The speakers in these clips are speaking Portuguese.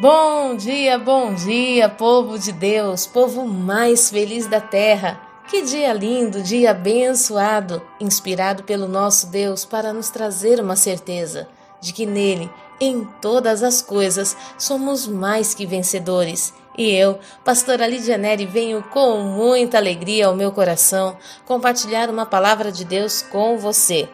Bom dia, bom dia, povo de Deus, povo mais feliz da terra. Que dia lindo, dia abençoado, inspirado pelo nosso Deus para nos trazer uma certeza de que nele, em todas as coisas, somos mais que vencedores. E eu, pastora Lidia Neri, venho com muita alegria ao meu coração compartilhar uma palavra de Deus com você.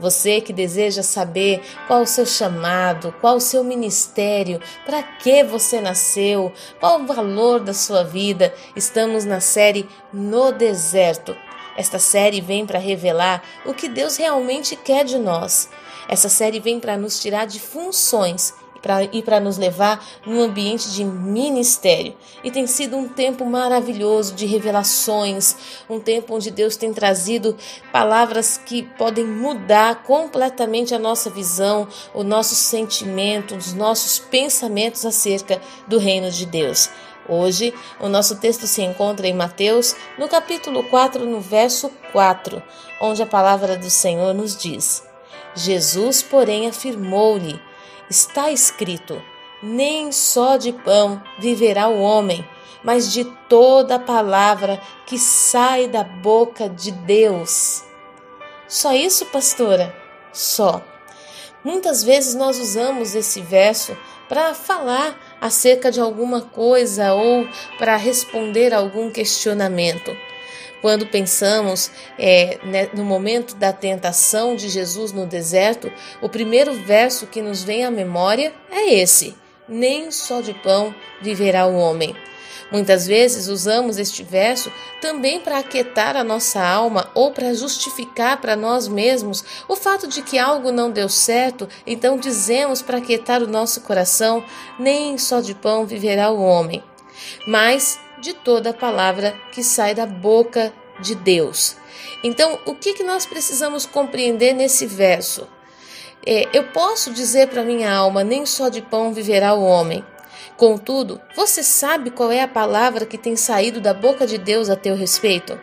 Você que deseja saber qual o seu chamado, qual o seu ministério, para que você nasceu, qual o valor da sua vida, estamos na série No Deserto. Esta série vem para revelar o que Deus realmente quer de nós. Essa série vem para nos tirar de funções pra, e para nos levar num ambiente de ministério. E tem sido um tempo maravilhoso de revelações, um tempo onde Deus tem trazido palavras que podem mudar completamente a nossa visão, o nosso sentimento, os nossos pensamentos acerca do reino de Deus. Hoje, o nosso texto se encontra em Mateus, no capítulo 4, no verso 4, onde a palavra do Senhor nos diz: Jesus, porém, afirmou-lhe: está escrito: Nem só de pão viverá o homem, mas de toda palavra que sai da boca de Deus. Só isso, pastora? Só. Muitas vezes nós usamos esse verso para falar acerca de alguma coisa ou para responder algum questionamento. Quando pensamos é, né, no momento da tentação de Jesus no deserto, o primeiro verso que nos vem à memória é esse: Nem só de pão viverá o homem. Muitas vezes usamos este verso também para aquietar a nossa alma ou para justificar para nós mesmos o fato de que algo não deu certo, então dizemos para aquietar o nosso coração: nem só de pão viverá o homem. Mas de toda palavra que sai da boca de Deus. Então, o que, que nós precisamos compreender nesse verso? É, eu posso dizer para minha alma: nem só de pão viverá o homem. Contudo, você sabe qual é a palavra que tem saído da boca de Deus a teu respeito?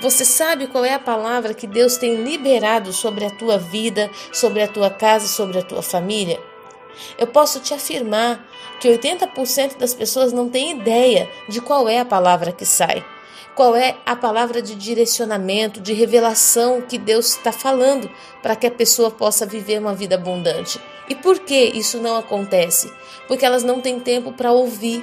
Você sabe qual é a palavra que Deus tem liberado sobre a tua vida, sobre a tua casa, sobre a tua família? Eu posso te afirmar que 80% das pessoas não têm ideia de qual é a palavra que sai. Qual é a palavra de direcionamento, de revelação que Deus está falando para que a pessoa possa viver uma vida abundante? E por que isso não acontece? Porque elas não têm tempo para ouvir.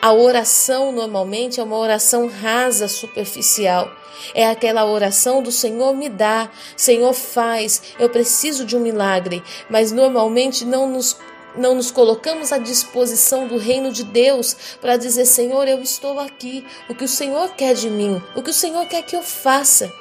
A oração normalmente é uma oração rasa, superficial. É aquela oração do Senhor me dá, Senhor faz, eu preciso de um milagre, mas normalmente não nos não nos colocamos à disposição do reino de Deus para dizer: Senhor, eu estou aqui, o que o Senhor quer de mim, o que o Senhor quer que eu faça.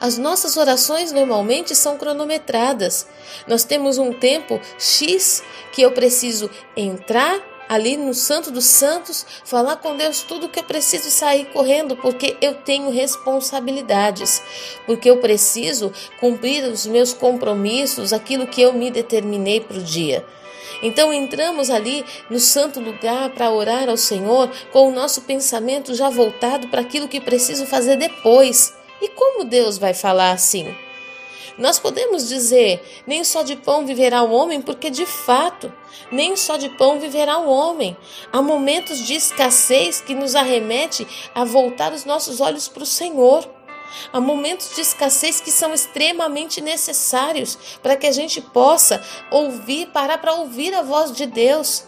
As nossas orações normalmente são cronometradas. Nós temos um tempo X que eu preciso entrar ali no Santo dos Santos, falar com Deus tudo que eu preciso e sair correndo, porque eu tenho responsabilidades, porque eu preciso cumprir os meus compromissos, aquilo que eu me determinei para o dia. Então entramos ali no santo lugar para orar ao Senhor com o nosso pensamento já voltado para aquilo que preciso fazer depois. E como Deus vai falar assim? Nós podemos dizer: nem só de pão viverá o homem, porque de fato, nem só de pão viverá o homem. Há momentos de escassez que nos arremete a voltar os nossos olhos para o Senhor. Há momentos de escassez que são extremamente necessários para que a gente possa ouvir, parar para ouvir a voz de Deus.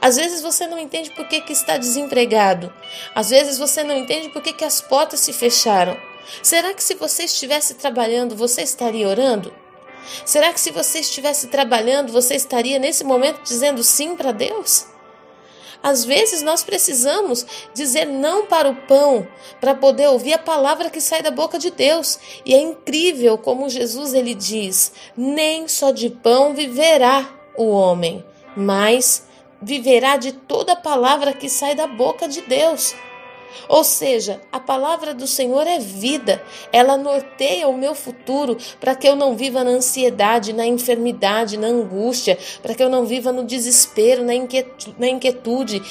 Às vezes você não entende por que, que está desempregado. Às vezes você não entende por que, que as portas se fecharam. Será que se você estivesse trabalhando, você estaria orando? Será que se você estivesse trabalhando, você estaria nesse momento dizendo sim para Deus? Às vezes nós precisamos dizer não para o pão para poder ouvir a palavra que sai da boca de Deus. E é incrível como Jesus ele diz: nem só de pão viverá o homem, mas viverá de toda palavra que sai da boca de Deus. Ou seja, a palavra do Senhor é vida, ela norteia o meu futuro para que eu não viva na ansiedade, na enfermidade, na angústia, para que eu não viva no desespero, na inquietude.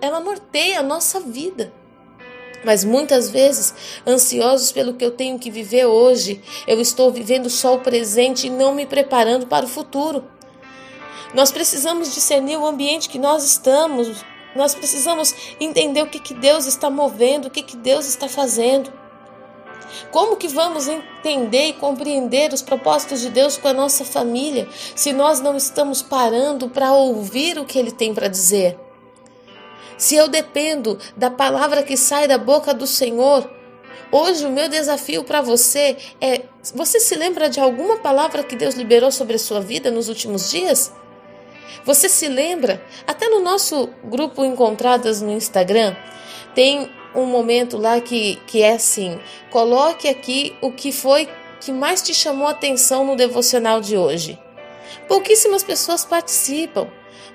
Ela norteia a nossa vida. Mas muitas vezes, ansiosos pelo que eu tenho que viver hoje, eu estou vivendo só o presente e não me preparando para o futuro. Nós precisamos discernir o ambiente que nós estamos. Nós precisamos entender o que, que Deus está movendo, o que, que Deus está fazendo. Como que vamos entender e compreender os propósitos de Deus com a nossa família se nós não estamos parando para ouvir o que Ele tem para dizer? Se eu dependo da palavra que sai da boca do Senhor, hoje o meu desafio para você é: você se lembra de alguma palavra que Deus liberou sobre a sua vida nos últimos dias? Você se lembra? Até no nosso grupo Encontradas no Instagram, tem um momento lá que, que é assim: coloque aqui o que foi que mais te chamou a atenção no devocional de hoje. Pouquíssimas pessoas participam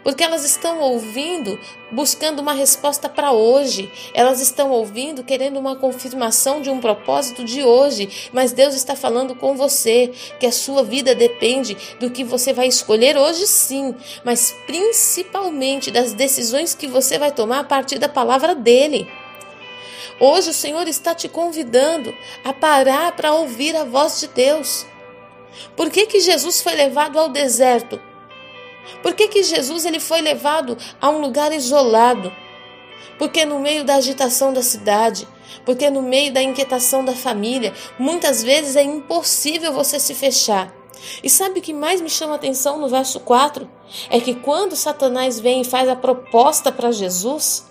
porque elas estão ouvindo buscando uma resposta para hoje. Elas estão ouvindo querendo uma confirmação de um propósito de hoje, mas Deus está falando com você que a sua vida depende do que você vai escolher hoje sim, mas principalmente das decisões que você vai tomar a partir da palavra dele. Hoje o Senhor está te convidando a parar para ouvir a voz de Deus. Por que, que Jesus foi levado ao deserto? Por que, que Jesus ele foi levado a um lugar isolado? Porque no meio da agitação da cidade, porque no meio da inquietação da família, muitas vezes é impossível você se fechar. E sabe o que mais me chama a atenção no verso 4? É que quando Satanás vem e faz a proposta para Jesus,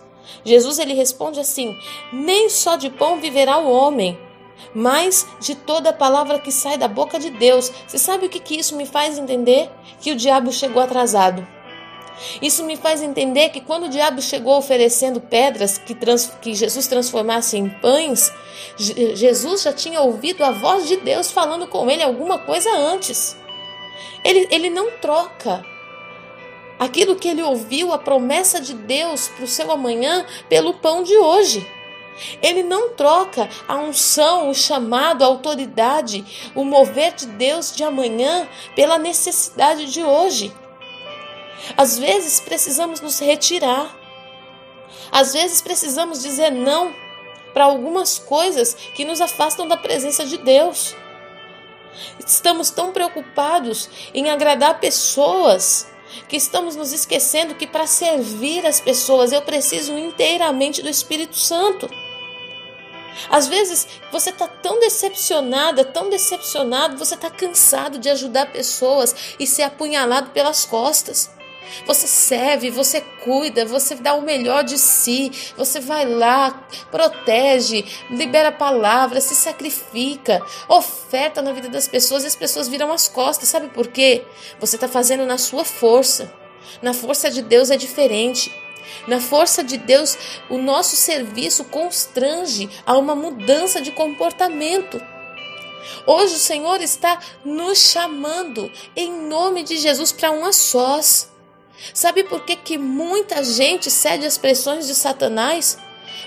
Jesus ele responde assim: Nem só de pão viverá o homem, mas de toda palavra que sai da boca de Deus. Você sabe o que, que isso me faz entender? Que o diabo chegou atrasado. Isso me faz entender que quando o diabo chegou oferecendo pedras que, trans, que Jesus transformasse em pães, Jesus já tinha ouvido a voz de Deus falando com ele alguma coisa antes. Ele, ele não troca aquilo que ele ouviu, a promessa de Deus para o seu amanhã, pelo pão de hoje. Ele não troca a unção, o chamado, a autoridade, o mover de Deus de amanhã pela necessidade de hoje. Às vezes precisamos nos retirar. Às vezes precisamos dizer não para algumas coisas que nos afastam da presença de Deus. Estamos tão preocupados em agradar pessoas que estamos nos esquecendo que para servir as pessoas eu preciso inteiramente do Espírito Santo. Às vezes você está tão decepcionada, tão decepcionado, você está cansado de ajudar pessoas e ser apunhalado pelas costas. Você serve, você cuida, você dá o melhor de si, você vai lá, protege, libera palavras, se sacrifica, oferta na vida das pessoas e as pessoas viram as costas. Sabe por quê? Você está fazendo na sua força. Na força de Deus é diferente. Na força de Deus, o nosso serviço constrange a uma mudança de comportamento. Hoje o Senhor está nos chamando em nome de Jesus para um a sós. Sabe por que, que muita gente cede às pressões de Satanás?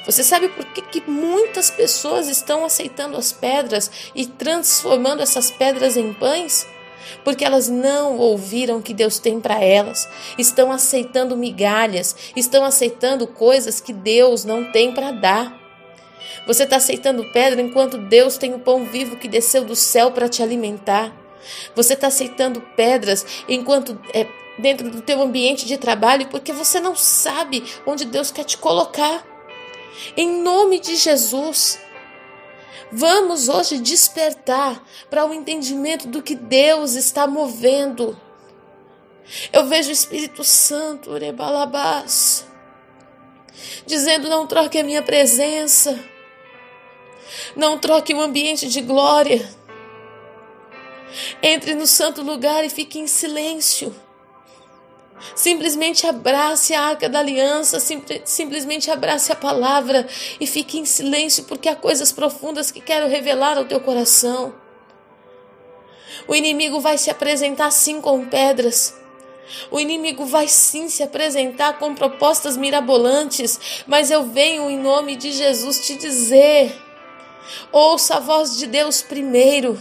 Você sabe por que, que muitas pessoas estão aceitando as pedras e transformando essas pedras em pães? Porque elas não ouviram o que Deus tem para elas, estão aceitando migalhas, estão aceitando coisas que Deus não tem para dar. Você está aceitando pedra enquanto Deus tem o pão vivo que desceu do céu para te alimentar. Você está aceitando pedras enquanto é dentro do teu ambiente de trabalho porque você não sabe onde Deus quer te colocar. Em nome de Jesus, Vamos hoje despertar para o entendimento do que Deus está movendo. Eu vejo o Espírito Santo, Rebalabás, dizendo: não troque a minha presença, não troque o ambiente de glória. Entre no santo lugar e fique em silêncio. Simplesmente abrace a arca da aliança, simplesmente abrace a palavra e fique em silêncio, porque há coisas profundas que quero revelar ao teu coração. O inimigo vai se apresentar sim com pedras. O inimigo vai sim se apresentar com propostas mirabolantes, mas eu venho em nome de Jesus te dizer: ouça a voz de Deus primeiro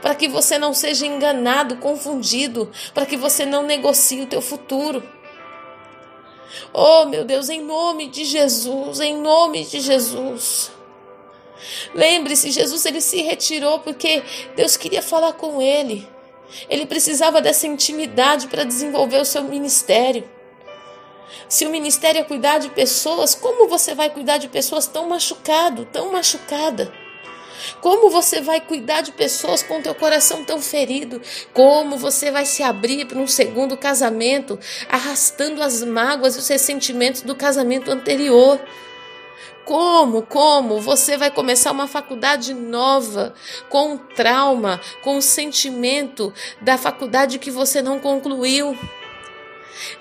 para que você não seja enganado, confundido, para que você não negocie o teu futuro. Oh, meu Deus, em nome de Jesus, em nome de Jesus. Lembre-se, Jesus ele se retirou porque Deus queria falar com ele. Ele precisava dessa intimidade para desenvolver o seu ministério. Se o ministério é cuidar de pessoas, como você vai cuidar de pessoas tão machucado, tão machucada? Como você vai cuidar de pessoas com teu coração tão ferido? Como você vai se abrir para um segundo casamento, arrastando as mágoas e os ressentimentos do casamento anterior? Como, como você vai começar uma faculdade nova, com um trauma, com o um sentimento da faculdade que você não concluiu?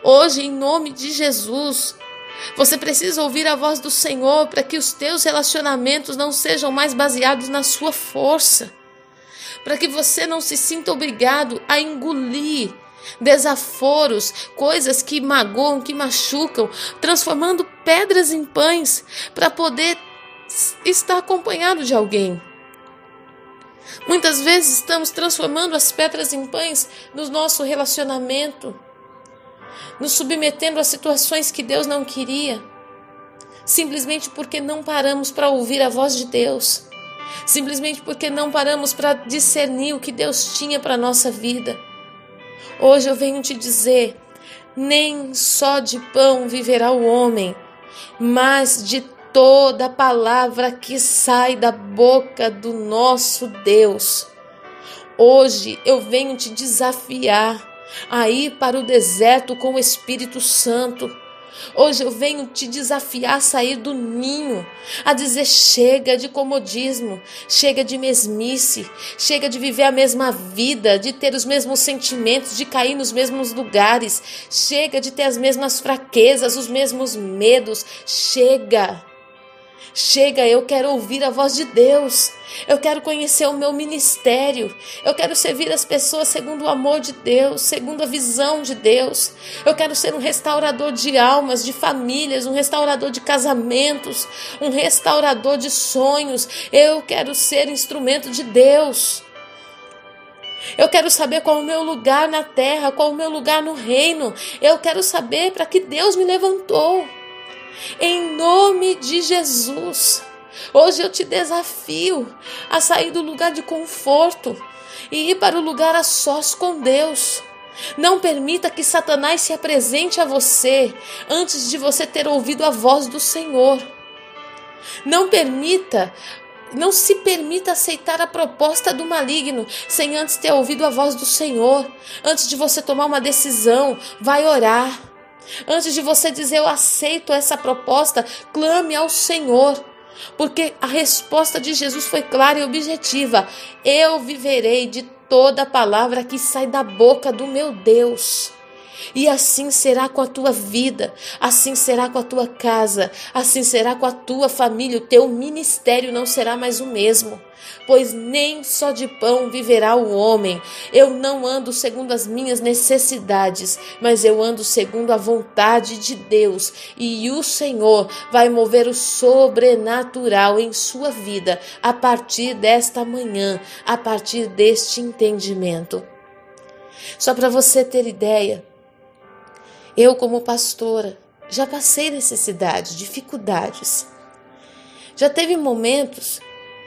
Hoje, em nome de Jesus, você precisa ouvir a voz do Senhor para que os teus relacionamentos não sejam mais baseados na sua força, para que você não se sinta obrigado a engolir desaforos, coisas que magoam, que machucam, transformando pedras em pães para poder estar acompanhado de alguém. Muitas vezes estamos transformando as pedras em pães no nosso relacionamento nos submetendo a situações que Deus não queria, simplesmente porque não paramos para ouvir a voz de Deus, simplesmente porque não paramos para discernir o que Deus tinha para a nossa vida. Hoje eu venho te dizer: nem só de pão viverá o homem, mas de toda palavra que sai da boca do nosso Deus. Hoje eu venho te desafiar a ir para o deserto com o Espírito Santo. Hoje eu venho te desafiar a sair do ninho, a dizer: chega de comodismo, chega de mesmice, chega de viver a mesma vida, de ter os mesmos sentimentos, de cair nos mesmos lugares, chega de ter as mesmas fraquezas, os mesmos medos, chega. Chega, eu quero ouvir a voz de Deus. Eu quero conhecer o meu ministério. Eu quero servir as pessoas segundo o amor de Deus, segundo a visão de Deus. Eu quero ser um restaurador de almas, de famílias, um restaurador de casamentos, um restaurador de sonhos. Eu quero ser instrumento de Deus. Eu quero saber qual o meu lugar na terra, qual o meu lugar no reino. Eu quero saber para que Deus me levantou em nome de Jesus. Hoje eu te desafio a sair do lugar de conforto e ir para o lugar a sós com Deus. Não permita que Satanás se apresente a você antes de você ter ouvido a voz do Senhor. Não permita, não se permita aceitar a proposta do maligno sem antes ter ouvido a voz do Senhor. Antes de você tomar uma decisão, vai orar. Antes de você dizer eu aceito essa proposta, clame ao Senhor. Porque a resposta de Jesus foi clara e objetiva: Eu viverei de toda palavra que sai da boca do meu Deus. E assim será com a tua vida, assim será com a tua casa, assim será com a tua família. O teu ministério não será mais o mesmo, pois nem só de pão viverá o homem. Eu não ando segundo as minhas necessidades, mas eu ando segundo a vontade de Deus. E o Senhor vai mover o sobrenatural em sua vida a partir desta manhã, a partir deste entendimento. Só para você ter ideia, eu, como pastora, já passei necessidades, dificuldades. Já teve momentos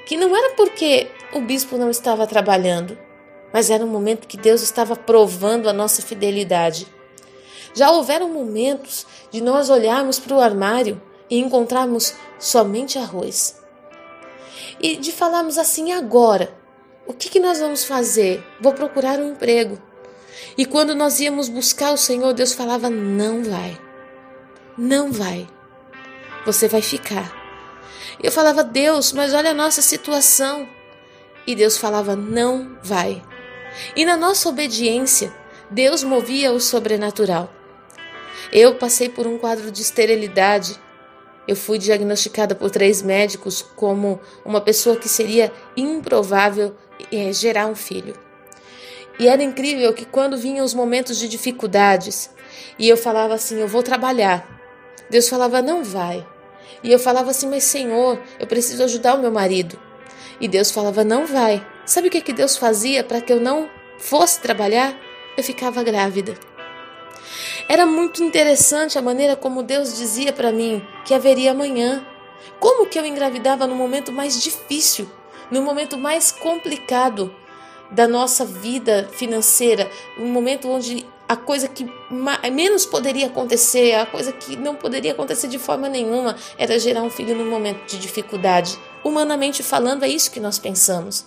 que não era porque o bispo não estava trabalhando, mas era um momento que Deus estava provando a nossa fidelidade. Já houveram momentos de nós olharmos para o armário e encontrarmos somente arroz. E de falarmos assim agora, o que, que nós vamos fazer? Vou procurar um emprego. E quando nós íamos buscar o Senhor, Deus falava: não vai, não vai, você vai ficar. Eu falava: Deus, mas olha a nossa situação. E Deus falava: não vai. E na nossa obediência, Deus movia o sobrenatural. Eu passei por um quadro de esterilidade. Eu fui diagnosticada por três médicos como uma pessoa que seria improvável eh, gerar um filho. E era incrível que quando vinham os momentos de dificuldades e eu falava assim: Eu vou trabalhar. Deus falava: Não vai. E eu falava assim: Mas Senhor, eu preciso ajudar o meu marido. E Deus falava: Não vai. Sabe o que, que Deus fazia para que eu não fosse trabalhar? Eu ficava grávida. Era muito interessante a maneira como Deus dizia para mim que haveria amanhã. Como que eu engravidava no momento mais difícil, no momento mais complicado, da nossa vida financeira, um momento onde a coisa que menos poderia acontecer, a coisa que não poderia acontecer de forma nenhuma, era gerar um filho num momento de dificuldade. Humanamente falando, é isso que nós pensamos.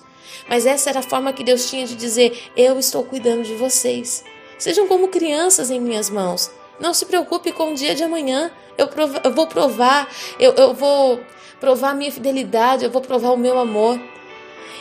Mas essa era a forma que Deus tinha de dizer: Eu estou cuidando de vocês. Sejam como crianças em minhas mãos. Não se preocupe com o dia de amanhã. Eu, prov eu vou provar, eu, eu vou provar a minha fidelidade, eu vou provar o meu amor.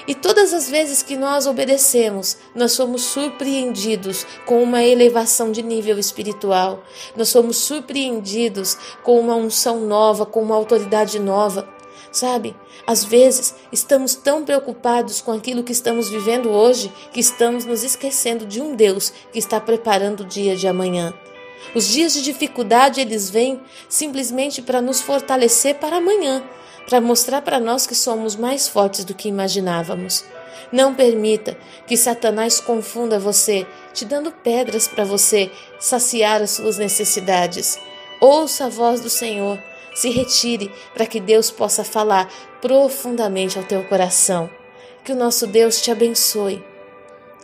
E todas as vezes que nós obedecemos, nós somos surpreendidos com uma elevação de nível espiritual. Nós somos surpreendidos com uma unção nova, com uma autoridade nova. Sabe, às vezes estamos tão preocupados com aquilo que estamos vivendo hoje que estamos nos esquecendo de um Deus que está preparando o dia de amanhã. Os dias de dificuldade eles vêm simplesmente para nos fortalecer para amanhã, para mostrar para nós que somos mais fortes do que imaginávamos. Não permita que Satanás confunda você, te dando pedras para você saciar as suas necessidades. Ouça a voz do Senhor, se retire para que Deus possa falar profundamente ao teu coração. Que o nosso Deus te abençoe.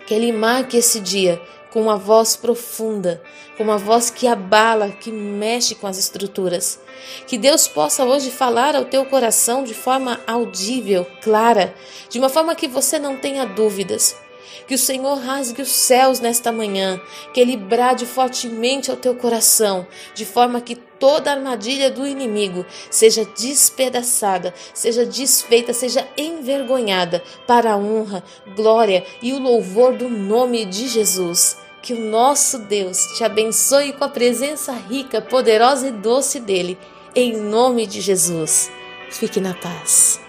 Que Ele marque esse dia com uma voz profunda, com uma voz que abala, que mexe com as estruturas. Que Deus possa hoje falar ao teu coração de forma audível, clara, de uma forma que você não tenha dúvidas. Que o Senhor rasgue os céus nesta manhã, que Ele brade fortemente ao teu coração, de forma que toda armadilha do inimigo seja despedaçada, seja desfeita, seja envergonhada, para a honra, glória e o louvor do nome de Jesus. Que o nosso Deus te abençoe com a presença rica, poderosa e doce dele, em nome de Jesus. Fique na paz.